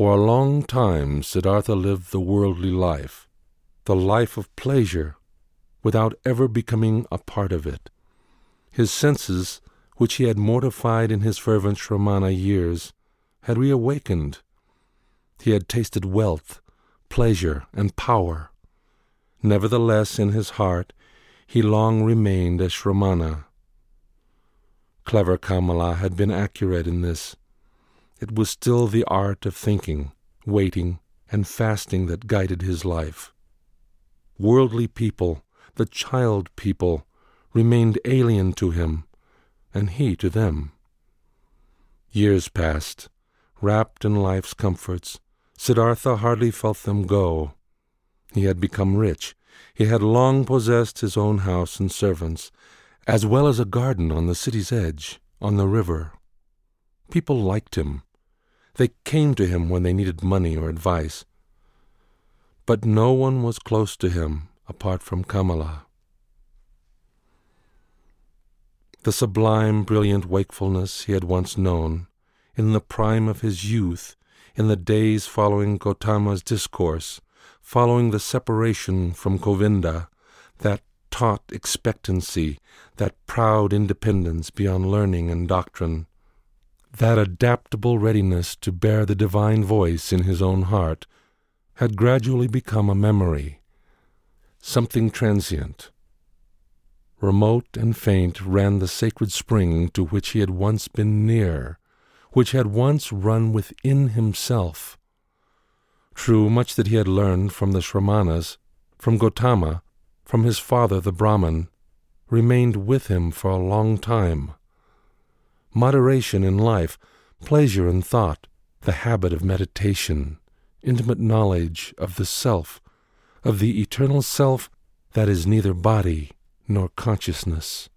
For a long time Siddhartha lived the worldly life, the life of pleasure, without ever becoming a part of it. His senses, which he had mortified in his fervent Shramana years, had reawakened. He had tasted wealth, pleasure, and power. Nevertheless, in his heart, he long remained a Shramana. Clever Kamala had been accurate in this. It was still the art of thinking, waiting, and fasting that guided his life. Worldly people, the child people, remained alien to him, and he to them. Years passed. Wrapped in life's comforts, Siddhartha hardly felt them go. He had become rich. He had long possessed his own house and servants, as well as a garden on the city's edge, on the river. People liked him. They came to him when they needed money or advice. But no one was close to him apart from Kamala. The sublime, brilliant wakefulness he had once known, in the prime of his youth, in the days following Gotama's discourse, following the separation from Govinda, that taut expectancy, that proud independence beyond learning and doctrine, that adaptable readiness to bear the divine voice in his own heart, had gradually become a memory, something transient. Remote and faint ran the sacred spring to which he had once been near, which had once run within himself. True, much that he had learned from the Shramanas, from Gotama, from his father the Brahman, remained with him for a long time. Moderation in life, pleasure in thought, the habit of meditation, intimate knowledge of the self, of the eternal self that is neither body nor consciousness.